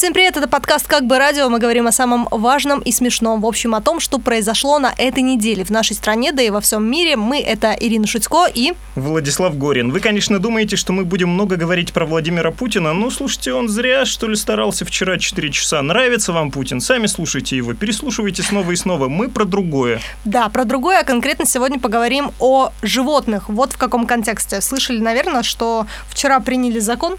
Всем привет, это подкаст «Как бы радио». Мы говорим о самом важном и смешном. В общем, о том, что произошло на этой неделе в нашей стране, да и во всем мире. Мы — это Ирина Шутько и... Владислав Горин. Вы, конечно, думаете, что мы будем много говорить про Владимира Путина, но, слушайте, он зря, что ли, старался вчера 4 часа. Нравится вам Путин? Сами слушайте его, переслушивайте снова и снова. Мы про другое. Да, про другое, а конкретно сегодня поговорим о животных. Вот в каком контексте. Слышали, наверное, что вчера приняли закон,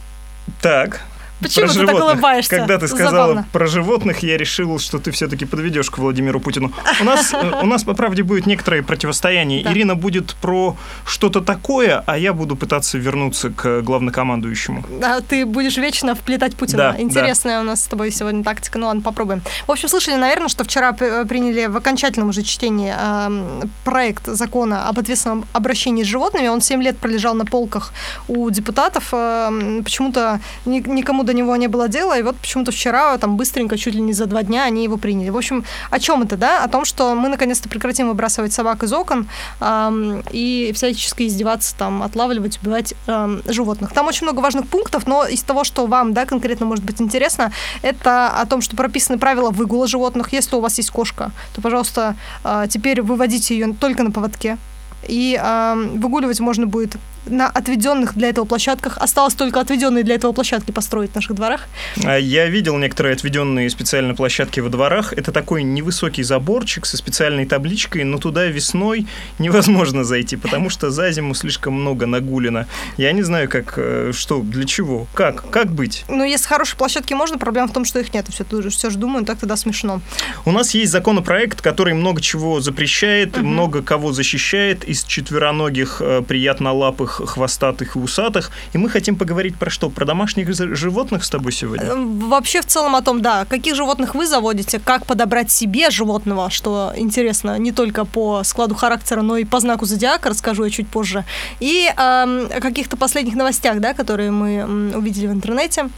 Так. Почему про ты так животных. улыбаешься? Когда ты сказала Забавно. про животных, я решил, что ты все-таки подведешь к Владимиру Путину. У нас, э, у нас, по правде, будет некоторое противостояние. Да. Ирина будет про что-то такое, а я буду пытаться вернуться к главнокомандующему. А ты будешь вечно вплетать Путина. Да, Интересная у нас с тобой сегодня тактика. Ну ладно, попробуем. В общем, слышали, наверное, что вчера п- приняли в окончательном уже чтении эм, проект закона об ответственном обращении с животными. Он 7 лет пролежал на полках у депутатов. Эм, почему-то ни- никому до него не было дела. И вот почему-то вчера, там быстренько, чуть ли не за два дня, они его приняли. В общем, о чем это, да? О том, что мы наконец-то прекратим выбрасывать собак из окон эм, и всячески издеваться, там, отлавливать, убивать эм, животных. Там очень много важных пунктов, но из того, что вам, да, конкретно может быть интересно, это о том, что прописаны правила выгула животных. Если у вас есть кошка, то, пожалуйста, э, теперь выводите ее только на поводке. И эм, выгуливать можно будет на отведенных для этого площадках. Осталось только отведенные для этого площадки построить в наших дворах. А Я видел некоторые отведенные специально площадки во дворах. Это такой невысокий заборчик со специальной табличкой, но туда весной невозможно зайти, потому что за зиму слишком много нагулено. Я не знаю, как, э, что, для чего, как, как быть. Ну, если хорошие площадки можно, проблема в том, что их нет. Все, все же думаю, так тогда смешно. У нас есть законопроект, который много чего запрещает, много кого защищает из четвероногих, э, приятнолапых, хвостатых и усатых. И мы хотим поговорить про что? Про домашних животных с тобой сегодня? Эм, Вообще в целом о том, да, каких животных вы заводите, как подобрать себе животного, что интересно не только по складу характера, но и по знаку зодиака, расскажу я чуть позже. И эм, о каких-то последних новостях, да, которые мы увидели в интернете.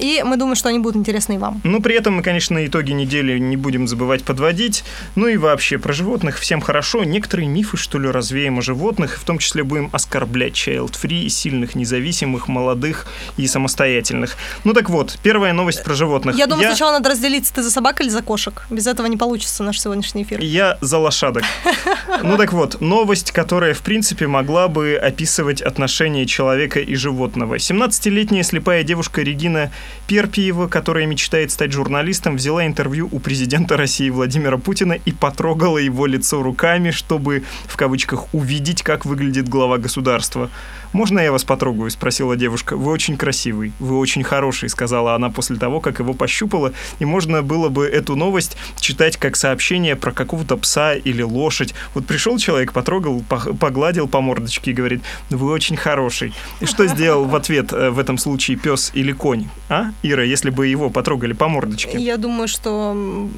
И мы думаем, что они будут интересны и вам. Ну, при этом мы, конечно, итоги недели не будем забывать подводить. Ну и вообще, про животных всем хорошо. Некоторые мифы, что ли, развеем о животных. В том числе будем оскорблять child-free, сильных, независимых, молодых и самостоятельных. Ну так вот, первая новость про животных. Я думаю, сначала надо разделиться, ты за собак или за кошек. Без этого не получится наш сегодняшний эфир. Я за лошадок. Ну так вот, новость, которая, в принципе, могла бы описывать отношения человека и животного. 17-летняя слепая девушка Регина Перпиева, которая мечтает стать журналистом, взяла интервью у президента России Владимира Путина и потрогала его лицо руками, чтобы, в кавычках, увидеть, как выглядит глава государства. «Можно я вас потрогаю?» – спросила девушка. «Вы очень красивый, вы очень хороший», – сказала она после того, как его пощупала. И можно было бы эту новость читать как сообщение про какого-то пса или лошадь. Вот пришел человек, потрогал, погладил по мордочке и говорит, вы очень хороший. И что сделал в ответ э, в этом случае пес или конь? А, Ира, если бы его потрогали по мордочке? Я думаю, что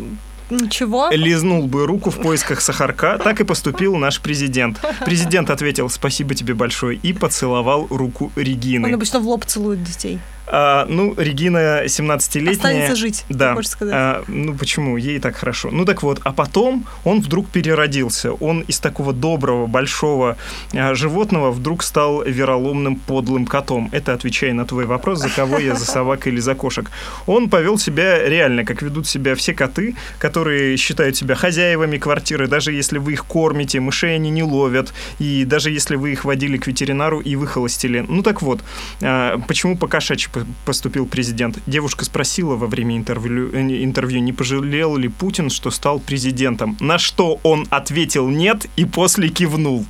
ничего. Лизнул бы руку в поисках сахарка, так и поступил наш президент. Президент ответил «Спасибо тебе большое» и поцеловал руку Регины. Он обычно в лоб целует детей. А, ну, Регина 17-летняя. Останется жить, Да. хочешь сказать. А, ну, почему? Ей так хорошо. Ну, так вот. А потом он вдруг переродился. Он из такого доброго, большого а, животного вдруг стал вероломным, подлым котом. Это отвечая на твой вопрос, за кого я, за собак или за кошек. Он повел себя реально, как ведут себя все коты, которые считают себя хозяевами квартиры, даже если вы их кормите, мышей они не ловят, и даже если вы их водили к ветеринару и выхолостили. Ну, так вот, а, почему по- поступил президент? Девушка спросила во время интервью, э, интервью, не пожалел ли Путин, что стал президентом. На что он ответил «нет» и после кивнул.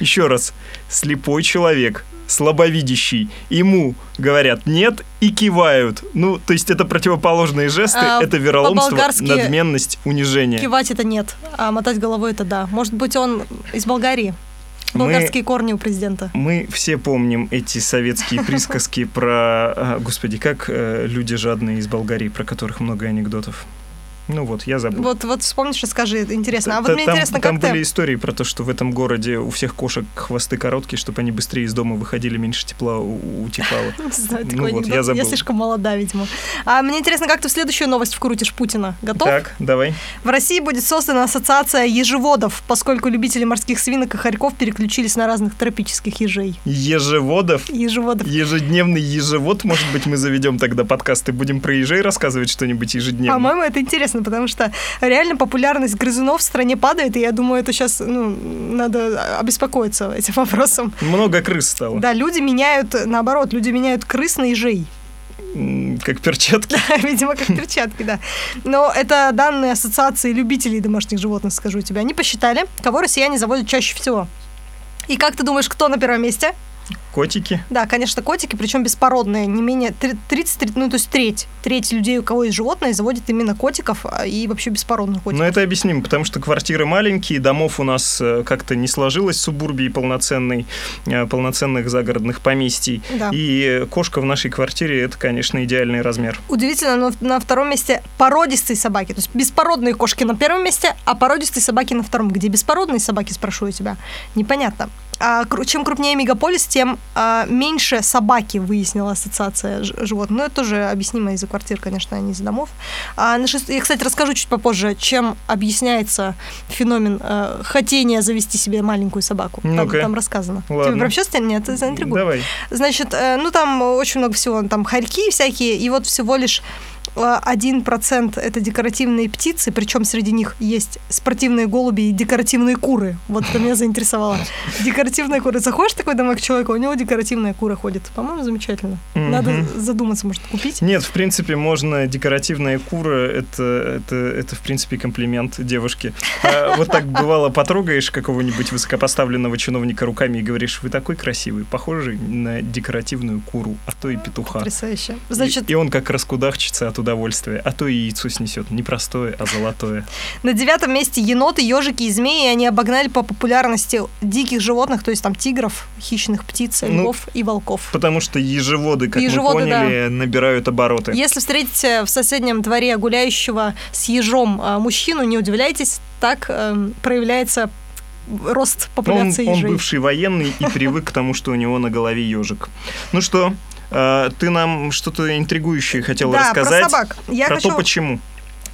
Еще раз, слепой человек, слабовидящий, ему говорят «нет» и кивают. Ну, то есть это противоположные жесты, А, это вероломство, надменность, унижение. Кивать это нет, а мотать головой это да. Может быть, он из Болгарии. Мы- Болгарские корни у президента. Мы все помним эти советские присказки про... а, Господи, как э, люди жадные из Болгарии, про которых много анекдотов. Ну вот, я забыл. Вот, вот вспомнишь и скажи, интересно. А вот мне там, интересно, там как ты... были истории про то, что в этом городе у всех кошек хвосты короткие, чтобы они быстрее из дома выходили, меньше тепла утекало. Не знаю, Ну такой вот, я забыл. слишком молода, видимо. А мне интересно, как ты в следующую новость вкрутишь Путина. Готов? Так, давай. В России будет создана ассоциация ежеводов, поскольку любители морских свинок и хорьков переключились на разных тропических ежей. Ежеводов. Ежеводов. Ежедневный ежевод, может быть, мы заведем тогда подкаст и будем про ежей рассказывать что-нибудь ежедневно. По-моему, это интересно, потому что реально популярность грызунов в стране падает, и я думаю, это сейчас ну, надо обеспокоиться этим вопросом. Много крыс стало, Да, люди меняют, наоборот, люди меняют крыс на ежей. Как перчатки. Видимо, как перчатки, да. Но это данные Ассоциации любителей домашних животных, скажу тебе. Они посчитали, кого россияне заводят чаще всего. И как ты думаешь, кто на первом месте? Котики. Да, конечно, котики, причем беспородные, не менее три- 30, ну то есть треть, треть людей, у кого есть животные, заводят именно котиков а, и вообще беспородных котиков. Но это объяснимо, потому что квартиры маленькие, домов у нас э, как-то не сложилось субурбии полноценной, э, полноценных загородных поместий. Да. И кошка в нашей квартире это, конечно, идеальный размер. Удивительно, но на втором месте породистые собаки. То есть беспородные кошки на первом месте, а породистые собаки на втором. Где беспородные собаки, спрошу я тебя? Непонятно. А чем крупнее мегаполис, тем меньше собаки, выяснила ассоциация животных. Ну, это тоже объяснимо из-за квартир, конечно, а не из-за домов. А на шест- Я, кстати, расскажу чуть попозже, чем объясняется феномен э, хотения завести себе маленькую собаку. Там, Ну-ка. там рассказано. Ладно. Тебе вообще нет, ты заинтригуешь. Давай. Значит, э, ну там очень много всего, там хорьки всякие, и вот всего лишь 1% это декоративные птицы, причем среди них есть спортивные голуби и декоративные куры. Вот это меня заинтересовало. Декоративные куры. Заходишь такой домой к человеку, у него декоративная кура ходит. По-моему, замечательно. Надо задуматься, может, купить. Нет, в принципе, можно декоративная кура, это, это, это в принципе, комплимент девушке. А вот так бывало, потрогаешь какого-нибудь высокопоставленного чиновника руками и говоришь, вы такой красивый, похожий на декоративную куру, а то и петуха. Потрясающе. И- Значит, и, он как раскудахчется от удовольствия, а то и яйцо снесет. Не простое, а золотое. на девятом месте еноты, ежики и змеи, они обогнали по популярности диких животных, то есть там тигров, хищных птиц, Ну, львов и волков. Потому что ежеводы, как Ежеводы, мы поняли, набирают обороты. Если встретите в соседнем дворе гуляющего с ежом а, мужчину, не удивляйтесь, так эм, проявляется рост Он, популяции он ежей. бывший военный и привык к тому, что у него на голове ежик. Ну что, э, ты нам что-то интригующее хотела да, рассказать? про собак. Я Про хочу, то, почему.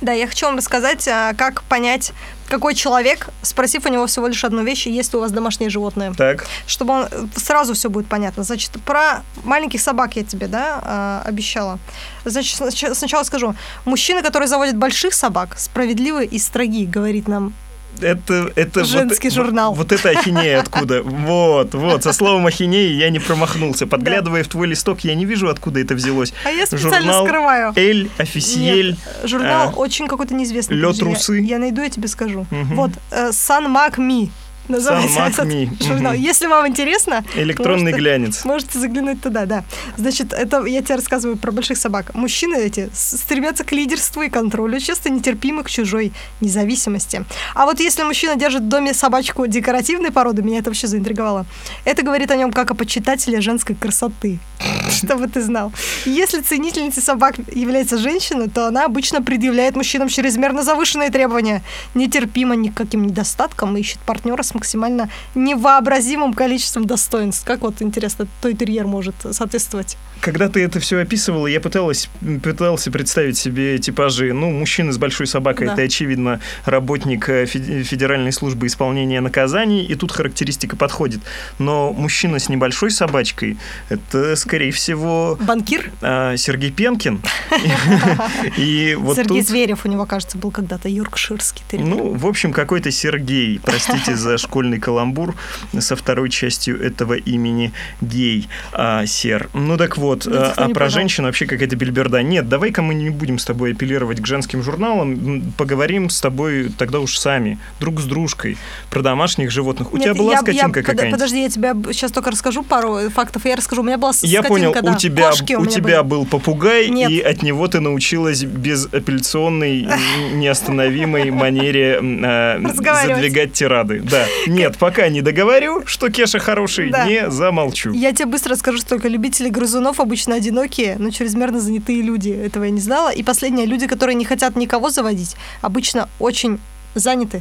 да, я хочу вам рассказать, а, как понять, какой человек, спросив у него всего лишь одну вещь, есть ли у вас домашние животные. Так, Чтобы он э, сразу все будет понятно. Значит, про маленьких собак я тебе, да, а, обещала. Значит, снач- сначала скажу. Мужчины, которые заводят больших собак, справедливы и строги, говорит нам это... это вот- Женский вот- журнал. Вот, это ахинея откуда. Вот, вот, со словом ахинея я не промахнулся. Подглядывая в твой листок, я не вижу, откуда это взялось. А я специально Журнал скрываю. Эль, официель. Нет, журнал а, очень какой-то неизвестный. Лёд Подожди, я- Русы. Я, найду, я тебе скажу. Мгм. Вот, э, Sun Mac Me называется этот журнал. Если вам интересно, Электронный глянец. можете заглянуть туда, да. Значит, это я тебе рассказываю про больших собак. Мужчины эти стремятся к лидерству и контролю, часто нетерпимы к чужой независимости. А вот если мужчина держит в доме собачку декоративной породы, меня это вообще заинтриговало. Это говорит о нем как о почитателе женской красоты. Чтобы ты знал. Если ценительницей собак является женщина, то она обычно предъявляет мужчинам чрезмерно завышенные требования, нетерпима ни к каким недостаткам и ищет партнера с максимально невообразимым количеством достоинств. Как вот, интересно, той терьер может соответствовать? Когда ты это все описывала, я пыталась, пытался представить себе типажи. Ну, мужчина с большой собакой Да. это, очевидно, работник э, фе- Федеральной службы исполнения наказаний, и тут характеристика подходит. Но мужчина с небольшой собачкой это, скорее всего, Банкир? а, Сергей Пенкин. И вот Сергей тут... Зверев у него, кажется, был когда-то йоркширский терьер. Ну, в общем, какой-то Сергей, простите за школьный каламбур со второй частью этого имени гей, а, сер. Ну так вот, Видите, а, кто а не про женщин вообще какая-то бельберда. Нет, давай-ка мы не будем с тобой апеллировать к женским журналам, поговорим с тобой тогда уж сами, друг с дружкой, про домашних животных. У Нет, тебя была я- скотинка я- какая-нибудь? Подожди, я тебе сейчас только расскажу пару фактов. Я расскажу. У меня была Я скотинка, понял, да. у тебя, Кошки у, у тебя были. был попугай, Нет. и от него ты научилась безапелляционной, неостановимой манере а, задвигать тирады. Да. Нет, пока не договорю, что Кеша хороший, Да. не замолчу. Я тебе быстро скажу, что только любители грызунов обычно одинокие, но чрезмерно занятые люди. Этого я не знала. И последнее, люди, которые не хотят никого заводить, обычно очень заняты.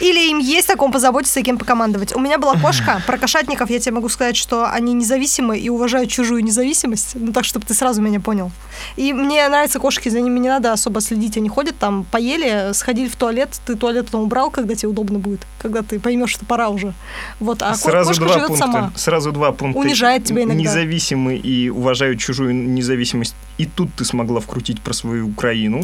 Или им есть о ком позаботиться и кем покомандовать. У меня была кошка. Про кошатников я тебе могу сказать, что они независимы и уважают чужую независимость. Ну, так, чтобы ты сразу меня понял. И мне нравятся кошки, за ними не надо особо следить. Они ходят там, поели, сходили в туалет, ты туалет потом убрал, когда тебе удобно будет, когда ты поймешь, что пора уже. Вот, а Сразу кошка два живет пункта. сама. Сразу два пункта. Унижает тебя иногда. Независимы и уважают чужую независимость. И тут ты смогла вкрутить про свою Украину.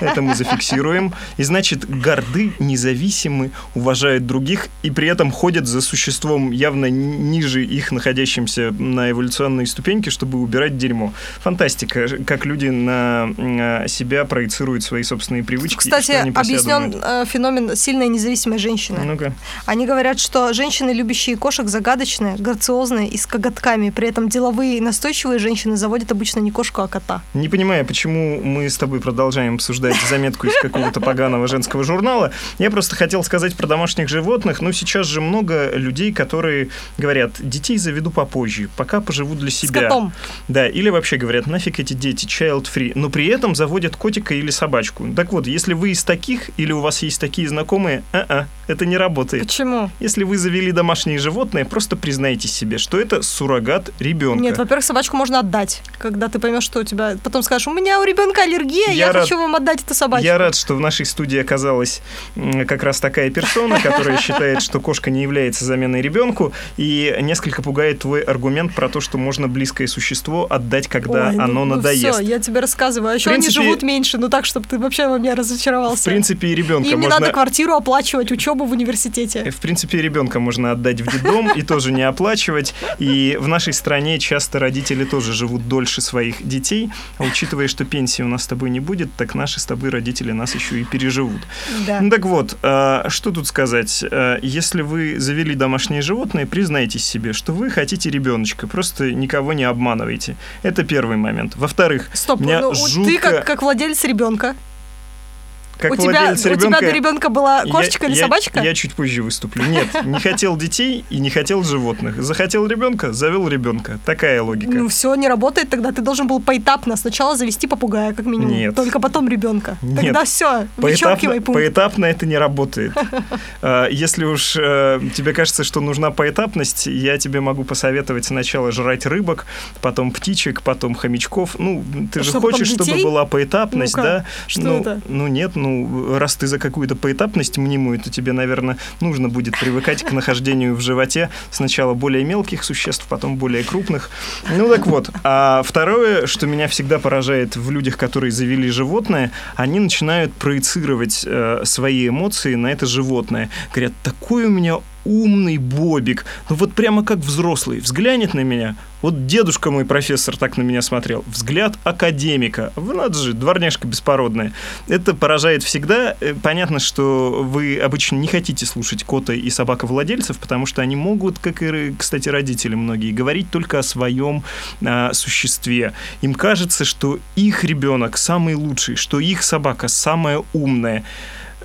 Это мы зафиксируем. И значит, горды, независимы, уважают других и при этом ходят за существом явно ниже их, находящимся на эволюционной ступеньке, чтобы убирать дерьмо. Фантастика, как люди на себя проецируют свои собственные привычки. Кстати, объяснен э, феномен сильной независимой женщины. Ну-ка. Они говорят, что женщины, любящие кошек, загадочные, грациозные и с коготками. При этом деловые и настойчивые женщины заводят обычно не кошку, а кота. Не понимаю, почему мы с тобой продолжаем обсуждать заметку из какого-то поганого женского журнала. Я просто хотел сказать про домашних животных. Ну, сейчас же много людей, которые говорят, детей заведу попозже, пока поживу для С себя. котом. Да, или вообще говорят, нафиг эти дети, child free, но при этом заводят котика или собачку. Так вот, если вы из таких, или у вас есть такие знакомые, а-а, это не работает. Почему? Если вы завели домашние животные, просто признайте себе, что это суррогат ребенка. Нет, во-первых, собачку можно отдать, когда ты поймешь, что у тебя... Потом скажешь, у меня у ребенка аллергия, я, Я рад- хочу вам отдать эту собачку. Я рад, что в нашей студии оказалась как раз такая персона, которая считает, что кошка не является заменой ребенку, и несколько пугает твой аргумент про то, что можно близкое существо отдать, когда Ой, ну- оно ну надоест. Всё, я тебе рассказываю. А еще принципе- они живут меньше, ну так, чтобы ты вообще во мне разочаровался. В принципе, и ребенка Им не можно... надо квартиру оплачивать, учебу в университете. В принципе, ребенка можно отдать в детдом и тоже не оплачивать. И в нашей стране часто родители тоже живут дольше своих детей. А учитывая, что пенсии у нас с тобой не будет, так наши с тобой родители нас еще и переживут. Да. Ну так вот, а, что тут сказать? А, Если вы завели домашнее животное, признайтесь себе, что вы хотите ребеночка. Просто никого не обманывайте. Это первый момент. Во-вторых, Стоп, меня ну, жутко- ты как, как владелец ребенка. Как у, тебя, владелец у тебя ребенка... до ребенка была Я- кошечка или я- собачка? Я чуть позже выступлю. Нет, не хотел детей и не хотел животных. Захотел ребенка, завел ребенка. Такая логика. Ну все, не работает, тогда ты должен был поэтапно сначала завести попугая, как минимум. Нет. Только потом ребенка. Нет. Тогда все, вычеркивай пункт. поэтапно это не работает. А, Если уж э, тебе кажется, что нужна поэтапность, я тебе могу посоветовать сначала жрать рыбок, потом птичек, потом хомячков. Ну, ты же хочешь, чтобы была поэтапность, да? что ну, это? Ну нет, ну раз ты за какую-то поэтапность мнимую, то тебе, наверное, нужно будет привыкать к нахождению в животе сначала более мелких существ, потом более крупных. Ну так вот. А второе, что меня всегда поражает в людях, которые завели животное, они начинают проецировать э, свои эмоции на это животное. Говорят, такой у меня умный Бобик, ну вот прямо как взрослый, взглянет на меня. Вот дедушка мой профессор так на меня смотрел. Взгляд академика. Вы надо же, дворняжка беспородная. Это поражает всегда. Э, Понятно, что вы обычно не хотите слушать кота и собаковладельцев, потому что они могут, как и, кстати, родители многие, говорить только о своем а, существе. Им кажется, что их ребенок самый лучший, что их собака самая умная.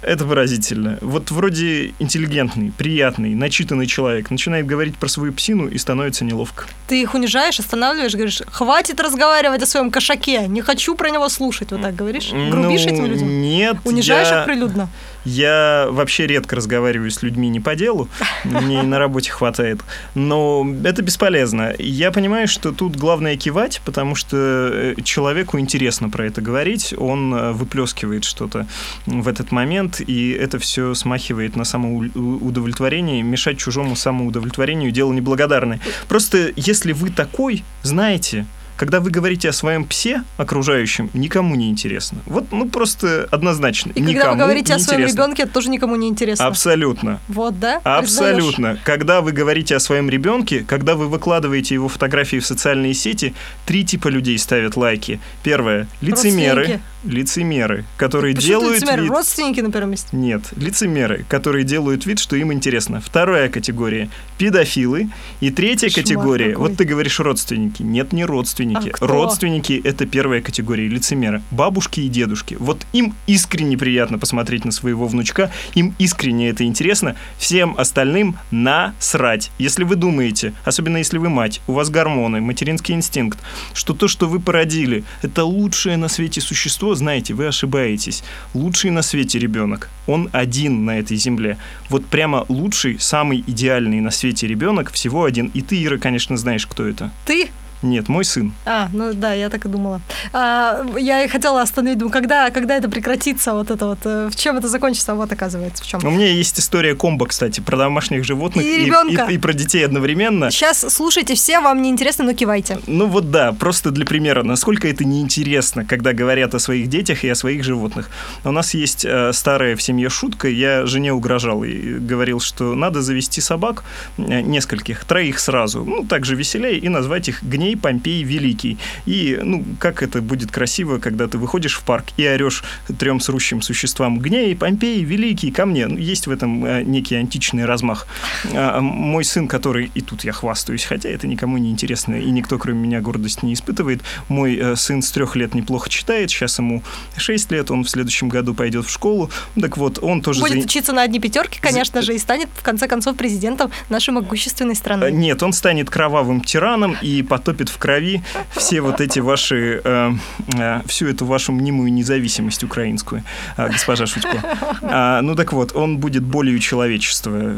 Это выразительно. Вот вроде интеллигентный, приятный, начитанный человек начинает говорить про свою псину и становится неловко. Ты их унижаешь, останавливаешь, говоришь, хватит разговаривать о своем кошаке, не хочу про него слушать. Вот так говоришь? Грубишь Ну, этим людям? Нет. Унижаешь я, их прилюдно? Я вообще редко разговариваю с людьми не по делу, мне на работе хватает. Но это бесполезно. Я понимаю, что тут главное кивать, потому что э, человеку интересно про это говорить, он э, выплескивает что-то в этот момент, и это все смахивает на самоудовлетворение. Мешать чужому самоудовлетворению дело неблагодарное. Просто если вы такой, знаете, когда вы говорите о своем псе окружающем, никому не интересно. Вот, ну, просто однозначно. И никому когда вы говорите о своем интересно. ребенке, это тоже никому не интересно. Абсолютно. Вот, да? Признаешь? Абсолютно. Когда вы говорите о своем ребенке, когда вы выкладываете его фотографии в социальные сети, три типа людей ставят лайки. Первое лицемеры, лицемеры, которые Почему делают ты лицемер? вид. Родственники на первом месте. Нет, лицемеры, которые делают вид, что им интересно. Вторая категория педофилы. И третья Кошмар категория, вот ты говоришь родственники. Нет, не родственники. Родственники. А родственники – это первая категория лицемера. Бабушки и дедушки. Вот им искренне приятно посмотреть на своего внучка, им искренне это интересно. Всем остальным насрать. Если вы думаете, особенно если вы мать, у вас гормоны, материнский инстинкт, что то, что вы породили, это лучшее на свете существо, знаете, вы ошибаетесь. Лучший на свете ребенок. Он один на этой земле. Вот прямо лучший, самый идеальный на свете ребенок всего один. И ты, Ира, конечно, знаешь, кто это. Ты? Нет, мой сын. А, ну да, я так и думала. А, я и хотела остановить, думаю, когда, когда это прекратится, вот это вот, э, в чем это закончится, вот оказывается, в чем. У меня есть история комбо, кстати, про домашних животных и, ребенка. и, и, и про детей одновременно. Сейчас слушайте все, вам не интересно, но кивайте. Ну вот да, просто для примера, насколько это неинтересно, когда говорят о своих детях и о своих животных. У нас есть э, старая в семье шутка, я жене угрожал и говорил, что надо завести собак, э, нескольких, троих сразу, ну так же веселее, и назвать их гнев дней Помпей Великий. И, ну, как это будет красиво, когда ты выходишь в парк и орешь трем срущим существам «Гней, Помпей Великий, ко мне!» ну, Есть в этом э, некий античный размах. А, мой сын, который, и тут я хвастаюсь, хотя это никому не интересно, и никто, кроме меня, гордость не испытывает, мой э, сын с трех лет неплохо читает, сейчас ему шесть лет, он в следующем году пойдет в школу. Так вот, он тоже... Будет за... учиться на одни пятерки, конечно же, и станет, в конце концов, президентом нашей могущественной страны. Э, нет, он станет кровавым тираном и потопит топит в крови все вот эти ваши, э, э, всю эту вашу мнимую независимость украинскую, э, госпожа Шутько. А, ну так вот, он будет болью человечества.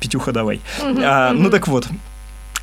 Петюха, давай. А, ну так вот,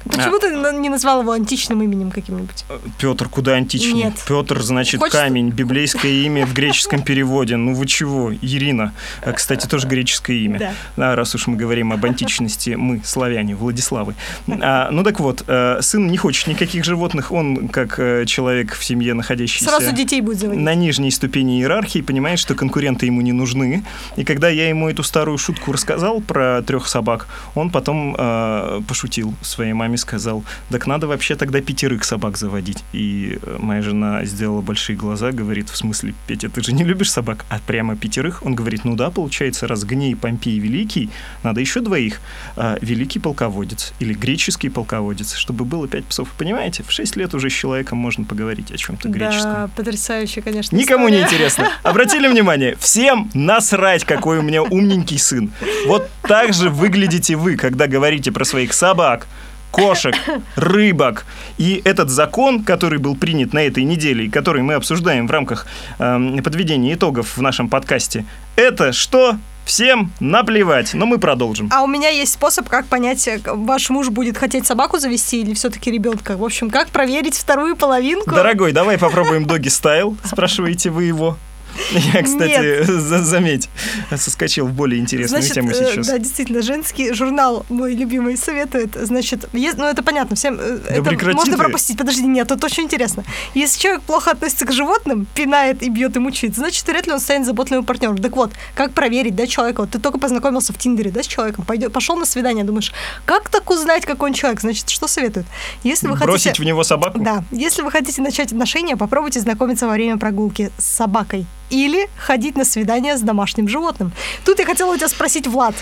Почему а. ты не назвал его античным именем каким-нибудь? Петр, куда античный? Нет. Петр, значит, Хочешь... камень, библейское имя в греческом переводе. Ну вы чего? Ирина. А, кстати, тоже греческое имя. Да. А, раз уж мы говорим об античности, мы, славяне, Владиславы. А, ну так вот, э, сын не хочет никаких животных, он, как э, человек в семье, находящийся... Сразу детей будет заводить. На нижней ступени иерархии, понимает, что конкуренты ему не нужны. И когда я ему эту старую шутку рассказал про трех собак, он потом э, пошутил своей маме маме сказал, так надо вообще тогда пятерых собак заводить. И э, моя жена сделала большие глаза, говорит, в смысле, Петя, ты же не любишь собак? А прямо пятерых? Он говорит, ну да, получается, раз Гней, Помпей Великий, надо еще двоих. А, великий полководец или греческий полководец, чтобы было пять псов. Понимаете, в шесть лет уже с человеком можно поговорить о чем-то греческом. Да, потрясающе, конечно. Никому история. не интересно. Обратили внимание? Всем насрать, какой у меня умненький сын. Вот так же выглядите вы, когда говорите про своих собак, кошек, рыбок. И этот закон, который был принят на этой неделе, и который мы обсуждаем в рамках э, подведения итогов в нашем подкасте, это что? Всем наплевать, но мы продолжим. А у меня есть способ, как понять, э, ваш муж будет хотеть собаку завести или все-таки ребенка. В общем, как проверить вторую половинку? Дорогой, давай попробуем доги стайл, спрашиваете вы его. Я, кстати, за заметь, соскочил в более интересную Значит, тему э, сейчас. Да, действительно, женский журнал мой любимый советует. Значит, есть, ну это понятно, всем э, да это можно ты. пропустить. Подожди, нет, это очень интересно. Если человек плохо относится к животным, пинает и бьет и мучает, значит, вряд ли он станет заботливым партнером. Так вот, как проверить, да, человека? Вот ты только познакомился в Тиндере, да, с человеком, пойдет, пошел на свидание, думаешь, как так узнать, какой он человек? Значит, что советуют? Если вы Бросить хотите... в него собаку? Да. Если вы хотите начать отношения, попробуйте знакомиться во время прогулки с собакой или ходить на свидание с домашним животным. Тут я хотела у тебя спросить, Влад,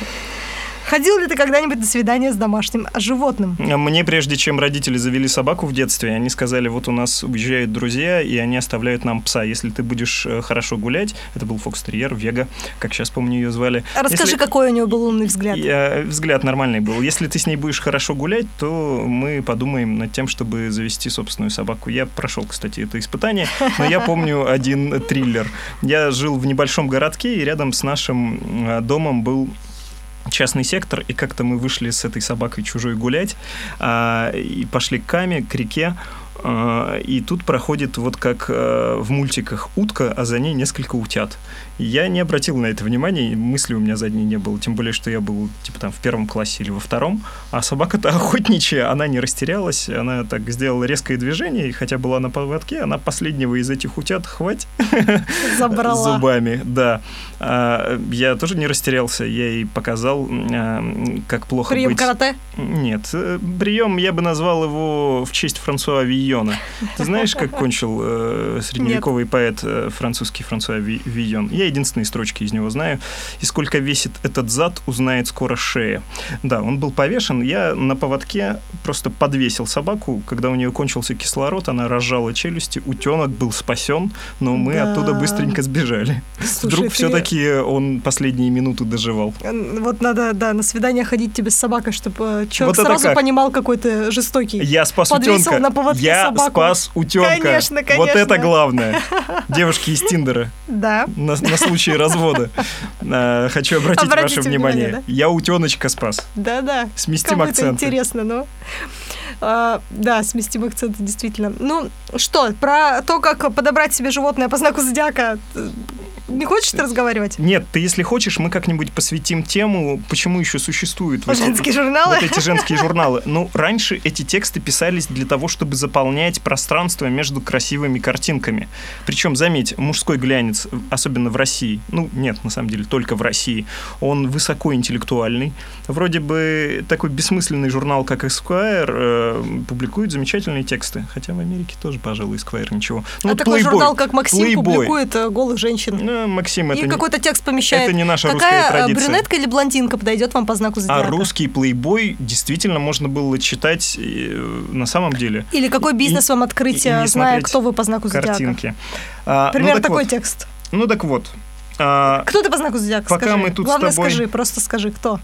Ходил ли ты когда-нибудь на свидание с домашним животным? Мне, прежде чем родители завели собаку в детстве, они сказали, вот у нас уезжают друзья, и они оставляют нам пса. Если ты будешь э, хорошо гулять, это был фокстерьер, Вега, как сейчас помню ее звали. Расскажи, Если... какой у него был умный взгляд. Я... Взгляд нормальный был. Если ты с ней будешь хорошо гулять, то мы подумаем над тем, чтобы завести собственную собаку. Я прошел, кстати, это испытание, но я помню один триллер. Я жил в небольшом городке, и рядом с нашим э, домом был частный сектор, и как-то мы вышли с этой собакой чужой гулять, а, и пошли к Каме, к реке, а, и тут проходит вот как а, в мультиках утка, а за ней несколько утят. Я не обратил на это внимания, мысли у меня задней не было, тем более, что я был типа там в первом классе или во втором, а собака-то охотничья, она не растерялась, она так сделала резкое движение, и хотя была на поводке, она последнего из этих утят хвать Забрала. зубами, да. А, я тоже не растерялся, я ей показал, а, как плохо Прием быть... карате? Нет, э, прием я бы назвал его в честь Франсуа Вийона. Ты знаешь, как кончил э, средневековый Нет. поэт э, французский Франсуа Вийон? Я единственные строчки из него знаю. И сколько весит этот зад, узнает скоро шея. Да, он был повешен. Я на поводке просто подвесил собаку. Когда у нее кончился кислород, она разжала челюсти. Утенок был спасен, но мы да. оттуда быстренько сбежали. Слушай, Вдруг ты... все-таки он последние минуты доживал. Вот надо, да, на свидание ходить тебе с собакой, чтобы человек вот сразу как? понимал, какой ты жестокий. Я спас утенка. На поводке Я собаку. спас утенка. Конечно, конечно. Вот это главное. Девушки из Тиндера. Да. На, на случай развода. А, хочу обратить ваше внимание. Я утеночка спас. Да-да. Сместим акцент. интересно, но... А, да, сместим акцент, действительно. Ну, что, про то, как подобрать себе животное по знаку зодиака, не хочешь разговаривать? Нет, ты, если хочешь, мы как-нибудь посвятим тему, почему еще существуют вот, женские журналы. Вот эти женские журналы. Ну, раньше эти тексты писались для того, чтобы заполнять пространство между красивыми картинками. Причем, заметь, мужской глянец, особенно в России, ну, нет, на самом деле, только в России, он высокоинтеллектуальный. Вроде бы такой бессмысленный журнал, как Esquire, э, публикует замечательные тексты. Хотя в Америке тоже, пожалуй, Esquire ничего. Ну, а вот такой Playboy, журнал, как Максим, Playboy. публикует э, голых женщин. Ну, Максим, это И какой-то текст помещает. Это не наша Какая русская традиция. брюнетка или блондинка подойдет вам по знаку зодиака? А русский плейбой действительно можно было читать э, на самом деле. Или какой бизнес и, вам открыть, и, зная, кто вы по знаку зодиака? Картинки. А, Примерно ну, такой вот. текст. Ну так вот. А, кто ты по знаку зодиака? Пока скажи. мы тут Главное, с тобой... скажи, просто скажи, кто.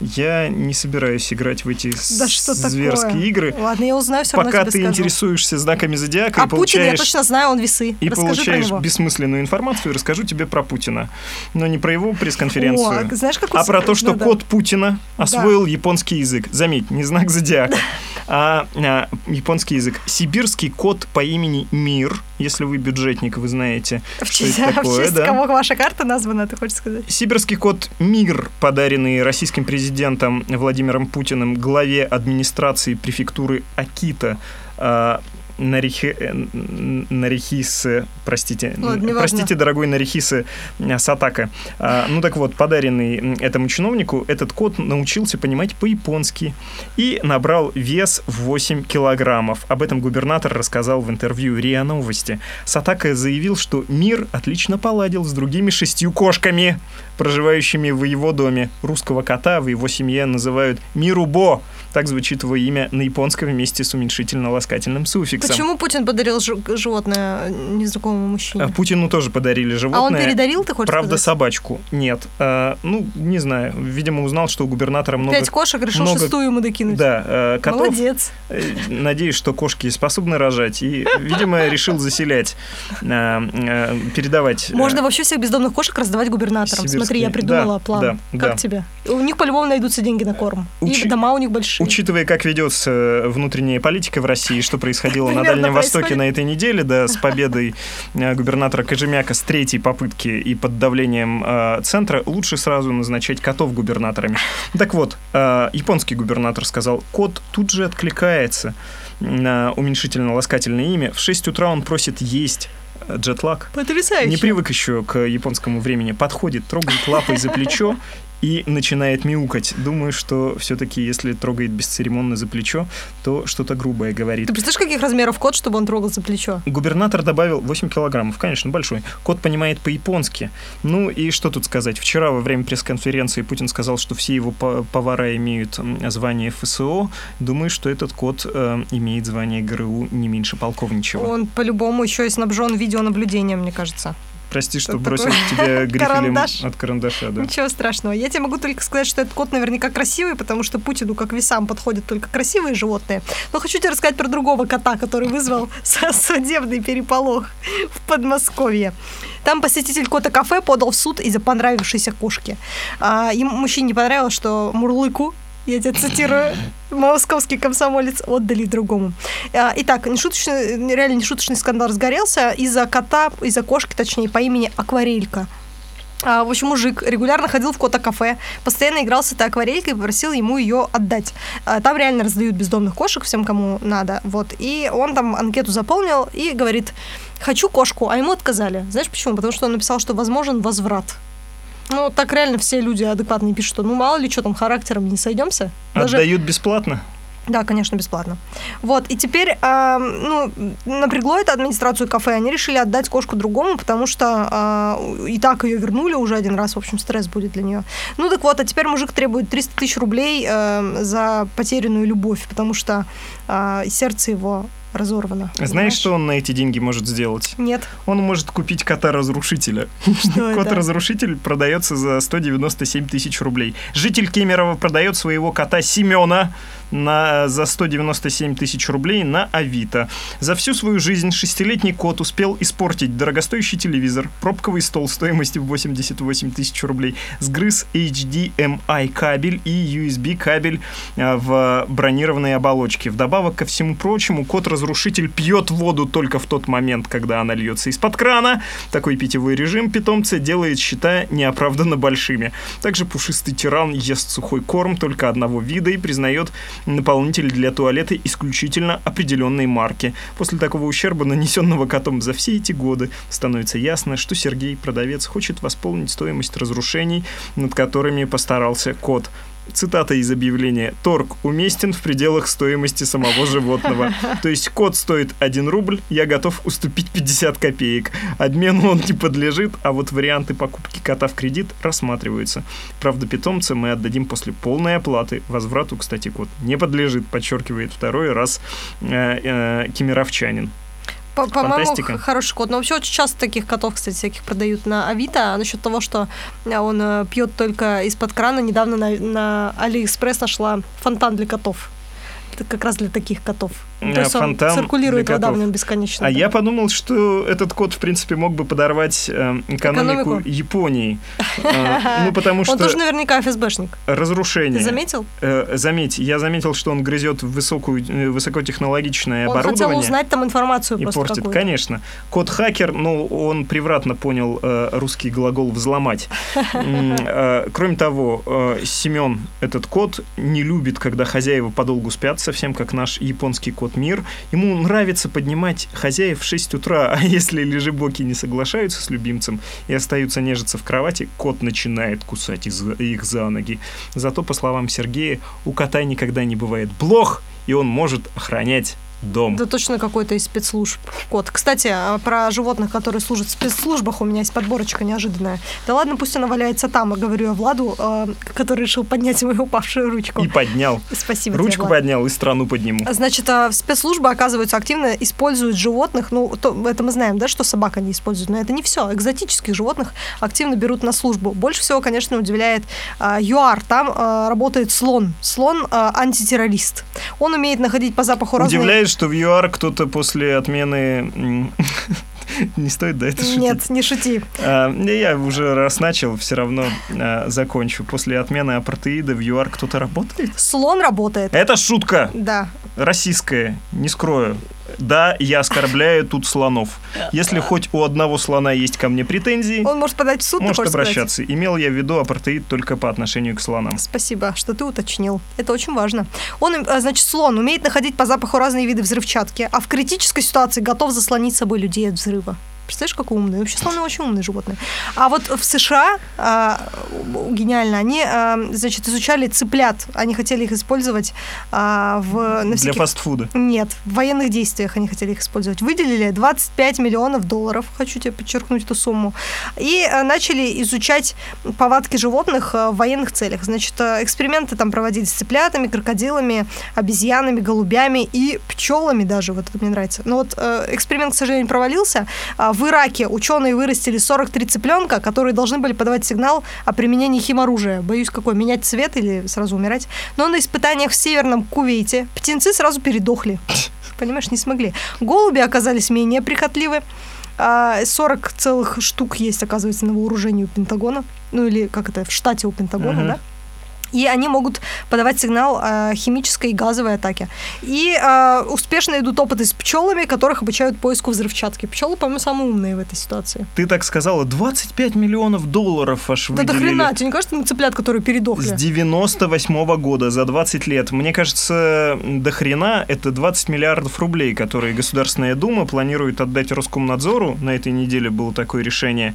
Я не собираюсь играть в эти да что зверские такое? игры. Ладно, я узнаю все Пока ты скажу. интересуешься знаками зодиака а и получаешь... Путин, я точно знаю, он весы. И Расскажи получаешь бессмысленную информацию, расскажу тебе про Путина. Но не про его пресс-конференцию, О, знаешь, как а про то, что да, кот Путина освоил да. японский язык. Заметь, не знак зодиака, а, а японский язык. Сибирский кот по имени Мир, если вы бюджетник, вы знаете, в что честь, это такое. В честь да? кого ваша карта названа, ты хочешь сказать? Сибирский кот Мир, подаренный российским президентом Владимиром Владимиром Путиным главе администрации префектуры Акита а, Нарихи... Э, Нарихисы, простите, Ладно, простите, дорогой Нарихисы э, Сатака. А, ну так вот, подаренный этому чиновнику, этот кот научился понимать по-японски и набрал вес в 8 килограммов. Об этом губернатор рассказал в интервью РИА Новости. Сатака заявил, что мир отлично поладил с другими шестью кошками, проживающими в его доме. Русского кота в его семье называют Мирубо. Так звучит его имя на японском вместе с уменьшительно-ласкательным суффиксом. Почему Путин подарил животное незнакомому мужчине? А Путину тоже подарили животное. А он передарил, ты хочешь Правда, сказать? собачку. Нет. А, ну, не знаю. Видимо, узнал, что у губернатора много... Пять кошек, решил много... шестую ему докинуть. Да. А, котов. Молодец. Э, надеюсь, что кошки способны рожать. И, видимо, решил заселять, а, а, передавать... Можно вообще всех бездомных кошек раздавать губернаторам. Смотри, я придумала да, план. Да, как да. тебе? У них по-любому найдутся деньги на корм. Учи... И дома у них большие. Учитывая, как ведется внутренняя политика в России, что происходило на Дальнем Востоке на этой неделе, да, с победой э, губернатора Кожемяка с третьей попытки и под давлением э, центра, лучше сразу назначать котов губернаторами. Так вот, э, японский губернатор сказал, кот тут же откликается на уменьшительно-ласкательное имя. В 6 утра он просит есть джетлаг. Потрясающе. Не привык еще к японскому времени. Подходит, трогает лапой за плечо и начинает мяукать. Думаю, что все-таки, если трогает бесцеремонно за плечо, то что-то грубое говорит. Ты представляешь, каких размеров кот, чтобы он трогал за плечо? Губернатор добавил 8 килограммов, конечно, большой. Кот понимает по-японски. Ну и что тут сказать? Вчера во время пресс-конференции Путин сказал, что все его повара имеют звание ФСО. Думаю, что этот кот э, имеет звание ГРУ не меньше полковничего. Он по-любому еще и снабжен видеонаблюдением, мне кажется. Прости, что бросил тебе грифелем от карандаша. Да. Ничего страшного. Я тебе могу только сказать, что этот кот наверняка красивый, потому что Путину как весам подходят только красивые животные. Но хочу тебе рассказать про другого кота, который вызвал судебный переполох в Подмосковье. Там посетитель кота кафе подал в суд из-за понравившейся кошки. А, ему мужчине не понравилось, что Мурлыку я тебя цитирую, московский комсомолец отдали другому. А, итак, нешуточный, реально нешуточный скандал разгорелся из-за кота, из-за кошки, точнее, по имени Акварелька. А, в общем, мужик регулярно ходил в кота-кафе, постоянно играл с этой акварелькой и попросил ему ее отдать. А, там реально раздают бездомных кошек всем, кому надо. Вот. И он там анкету заполнил и говорит, хочу кошку, а ему отказали. Знаешь почему? Потому что он написал, что возможен возврат. Ну, так реально все люди адекватные пишут, что ну мало ли что там характером не сойдемся. Даже... Отдают бесплатно? Да, конечно, бесплатно. Вот, и теперь, э, ну, напрягло это администрацию кафе, они решили отдать кошку другому, потому что э, и так ее вернули уже один раз, в общем, стресс будет для нее. Ну так вот, а теперь мужик требует 300 тысяч рублей э, за потерянную любовь, потому что э, сердце его разорвано. Знаешь, понимаешь? что он на эти деньги может сделать? Нет. Он может купить кота-разрушителя. Кот-разрушитель продается за 197 тысяч рублей. Житель Кемерово продает своего кота Семена на, за 197 тысяч рублей на Авито. За всю свою жизнь шестилетний кот успел испортить дорогостоящий телевизор, пробковый стол стоимостью 88 тысяч рублей, сгрыз HDMI кабель и USB кабель а, в бронированной оболочке. Вдобавок ко всему прочему, кот-разрушитель пьет воду только в тот момент, когда она льется из-под крана. Такой питьевой режим питомца делает счета неоправданно большими. Также пушистый тиран ест сухой корм только одного вида и признает наполнитель для туалета исключительно определенной марки. После такого ущерба, нанесенного котом за все эти годы, становится ясно, что Сергей, продавец, хочет восполнить стоимость разрушений, над которыми постарался кот. Цитата из объявления. Торг уместен в пределах стоимости самого животного. То есть кот стоит 1 рубль, я готов уступить 50 копеек. Обмену он не подлежит, а вот варианты покупки кота в кредит рассматриваются. Правда, питомца мы отдадим после полной оплаты. Возврату, кстати, кот не подлежит, подчеркивает второй раз э, э, кемеровчанин. По-моему, хороший кот. Но вообще очень часто таких котов, кстати, всяких продают на Авито. А насчет того, что он э, пьет только из-под крана, недавно на, на Алиэкспресс нашла фонтан для котов. Это как раз для таких котов. То есть фонтан он циркулирует вода в нем бесконечно. А да. я подумал, что этот кот, в принципе, мог бы подорвать э, экономику, экономику Японии. Э, ну, потому что... Он тоже наверняка ФСБшник. Разрушение. Ты заметил? Э, заметь, я заметил, что он грызет высокую, э, высокотехнологичное он оборудование. Он хотел узнать там информацию и портит, конечно. Кот-хакер, ну, он превратно понял э, русский глагол «взломать». Э, кроме того, э, Семен, этот кот, не любит, когда хозяева подолгу спят, совсем как наш японский кот вот мир. Ему нравится поднимать хозяев в 6 утра, а если лежебоки не соглашаются с любимцем и остаются нежиться в кровати, кот начинает кусать их за ноги. Зато, по словам Сергея, у кота никогда не бывает блох, и он может охранять дом. Да точно какой-то из спецслужб кот. Кстати, а про животных, которые служат в спецслужбах, у меня есть подборочка неожиданная. Да ладно, пусть она валяется там, говорю я Владу, э, который решил поднять мою упавшую ручку. И поднял. Спасибо Ручку тебе, поднял и страну подниму. Значит, э, спецслужбы, оказывается, активно используют животных, ну, то, это мы знаем, да, что собака не использует, но это не все. Экзотических животных активно берут на службу. Больше всего, конечно, удивляет э, ЮАР. Там э, работает слон. Слон э, антитеррорист. Он умеет находить по запаху разные... Что в ЮАР кто-то после отмены не стоит, да, это шутить? Нет, не шути. А, я уже раз начал, все равно а, закончу. После отмены апартеида в ЮАР кто-то работает? Слон работает. Это шутка. Да. Российская, не скрою. Да, я оскорбляю тут слонов. Если хоть у одного слона есть ко мне претензии... Он может подать в суд, Может обращаться. Сказать? Имел я в виду апартеид только по отношению к слонам. Спасибо, что ты уточнил. Это очень важно. Он, э, значит, слон умеет находить по запаху разные виды взрывчатки, а в критической ситуации готов заслонить собой людей от взрыва. over. Представляешь, какой умный? Вообще слоны очень умные животные. А вот в США а, гениально, они, а, значит, изучали цыплят. Они хотели их использовать а, в... На всяких... Для фастфуда? Нет, в военных действиях они хотели их использовать. Выделили 25 миллионов долларов, хочу тебе подчеркнуть эту сумму, и а, начали изучать повадки животных а, в военных целях. Значит, а, эксперименты там проводились с цыплятами, крокодилами, обезьянами, голубями и пчелами даже. Вот это мне нравится. Но вот а, эксперимент, к сожалению, провалился. В Ираке ученые вырастили 43 цыпленка, которые должны были подавать сигнал о применении химоружия. Боюсь, какой, менять цвет или сразу умирать. Но на испытаниях в Северном Кувейте птенцы сразу передохли. Понимаешь, не смогли. Голуби оказались менее прихотливы. 40 а, целых штук есть, оказывается, на вооружении у Пентагона. Ну или как это, в штате у Пентагона, uh-huh. да? И они могут подавать сигнал э, химической и газовой атаке. И э, успешно идут опыты с пчелами, которых обучают поиску взрывчатки. Пчелы, по-моему, самые умные в этой ситуации. Ты так сказала, 25 миллионов долларов аж Да до хрена, тебе не кажется, мы цыплят, которые передохли? С 98 -го года, за 20 лет. Мне кажется, до хрена это 20 миллиардов рублей, которые Государственная Дума планирует отдать Роскомнадзору. На этой неделе было такое решение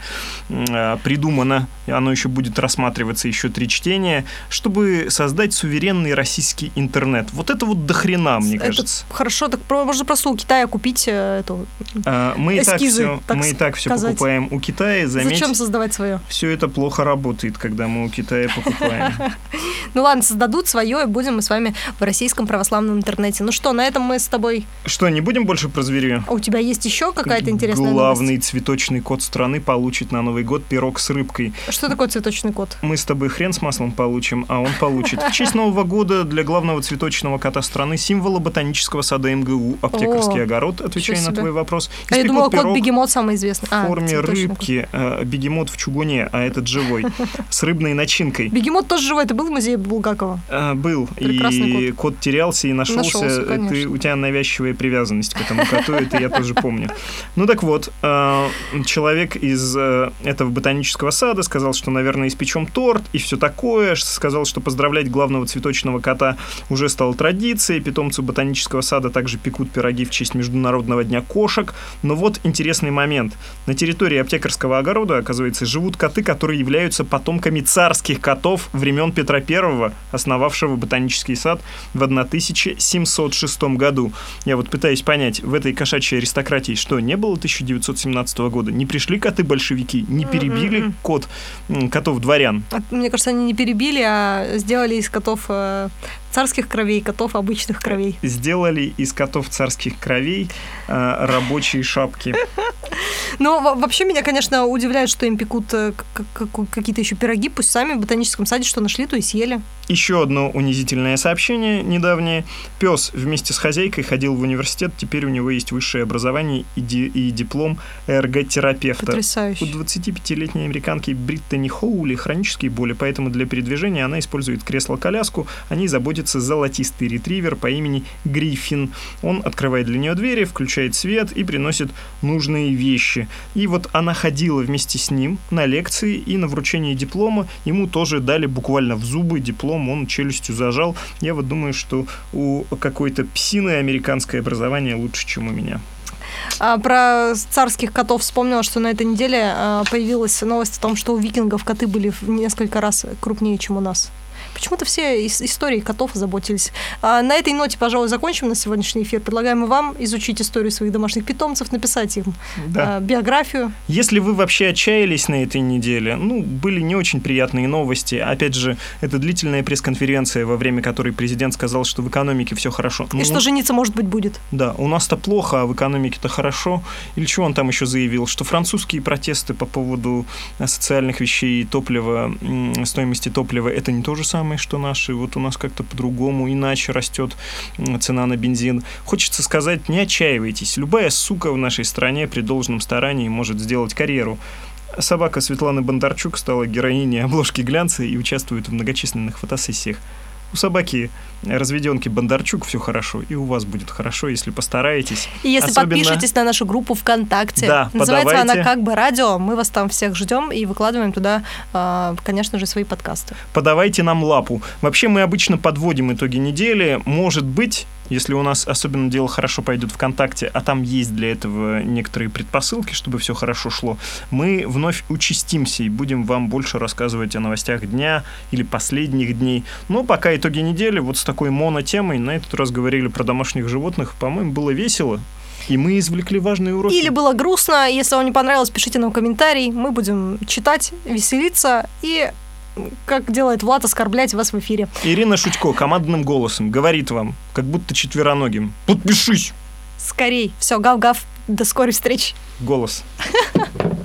э, придумано, оно еще будет рассматриваться еще три чтения, чтобы создать суверенный российский интернет. Вот это вот дохрена, мне Это кажется. Хорошо, так про- можно просто у Китая купить э, эту. А, Мы и так Эскизы, все, так мы и так все сказать. покупаем у Китая. Заметь, Зачем создавать свое? все это плохо работает, когда мы у Китая покупаем. Ну ладно, создадут свое, и будем мы с вами в российском православном интернете. Ну что, на этом мы с тобой. Что, не будем больше про зверю? А у тебя есть еще какая-то интересная Главный цветочный кот страны получит на Новый год пирог с рыбкой. Что такое цветочный кот? Мы с тобой хрен с маслом получим, а он получит. В честь Нового года для главного цветочного кота страны символа ботанического сада МГУ аптекарский О, огород, отвечая на себе. твой вопрос. А я думала, кот-бегемот самый известный. в А, форме цветочный кот. рыбки, э, бегемот в чугуне, а этот живой, с рыбной начинкой. Бегемот тоже живой. Ты был в музее Булгакова? А, был. Прекрасный и кот. терялся и нашелся. Нашелся, Ты, конечно. у тебя навязчивая привязанность к этому коту, это я тоже помню. Ну так вот, а, человек из э, этого ботанического сада сказал, что, наверное, испечем торт и все такое. Сказал, что поздравлять главного цветочного кота уже стало традицией. Питомцы ботанического сада также пекут пироги в честь Международного дня кошек. Но вот интересный момент. На территории аптекарского огорода, оказывается, живут коты, которые являются потомками царских котов времен Петра I, основавшего ботанический сад в 1706 году. Я вот пытаюсь понять, в этой кошачьей аристократии что, не было 1917 года? Не пришли коты-большевики? Не перебили кот, котов-дворян? Мне кажется, они не перебили, а сделали из котов э, царских кровей, котов обычных кровей. Сделали из котов царских кровей э, рабочие шапки. Но во- вообще меня, конечно, удивляет, что им пекут э, какие-то еще пироги, пусть сами в ботаническом саде что нашли, то и съели. Еще одно унизительное сообщение недавнее. Пес вместе с хозяйкой ходил в университет, теперь у него есть высшее образование и, ди- и диплом РГ-терапевта. У Потрясающе. 25-летней американки Бриттани Хоули хронические боли, поэтому для передвижения она использует кресло-коляску. О ней заботится золотистый ретривер по имени Гриффин. Он открывает для нее двери, включает свет и приносит нужные вещи. И вот она ходила вместе с ним на лекции и на вручение диплома. Ему тоже дали буквально в зубы диплом, он челюстью зажал. Я вот думаю, что у какой-то псины американское образование лучше, чем у меня. А про царских котов вспомнила, что на этой неделе а, появилась новость о том, что у викингов коты были в несколько раз крупнее, чем у нас. Почему-то все ис- истории котов заботились. А на этой ноте, пожалуй, закончим на сегодняшний эфир. Предлагаем и вам изучить историю своих домашних питомцев, написать им Да. а, биографию. Если вы вообще отчаялись на этой неделе, ну, были не очень приятные новости. Опять же, это длительная пресс-конференция, во время которой президент сказал, что в экономике все хорошо. И Ну, что жениться, может быть, будет. Да, у нас-то плохо, а в экономике-то хорошо. Или что он там еще заявил? Что французские протесты по поводу э, социальных вещей, топлива, стоимости топлива, это не то же самое, что наши. Вот у нас как-то по-другому, иначе растет цена на бензин. Хочется сказать, не отчаивайтесь. Любая сука в нашей стране при должном старании может сделать карьеру. Собака Светланы Бондарчук стала героиней обложки глянца и участвует в многочисленных фотосессиях. У собаки разведенки Бондарчук все хорошо, и у вас будет хорошо, если постараетесь. И если Особенно- подпишетесь на нашу группу ВКонтакте, Да, называется она подавайте. как бы радио, мы вас там всех ждем и выкладываем туда, а, конечно же, свои подкасты. Подавайте нам лапу. Вообще мы обычно подводим итоги недели. Может быть, если у нас особенно дело хорошо пойдет ВКонтакте, а там есть для этого некоторые предпосылки, чтобы все хорошо шло, мы вновь участимся и будем вам больше рассказывать о новостях дня или последних дней. Но пока итоги недели вот с такой монотемой. На этот раз говорили про домашних животных. По-моему, было весело. И мы извлекли важные уроки. Или было грустно, если вам не понравилось, пишите нам комментарий, мы будем читать, веселиться и, как делает Влад, оскорблять вас в эфире. Ирина Шутько командным голосом говорит вам, как будто четвероногим. Подпишись! Скорей. Все, гав-гав. До скорой встречи. Голос.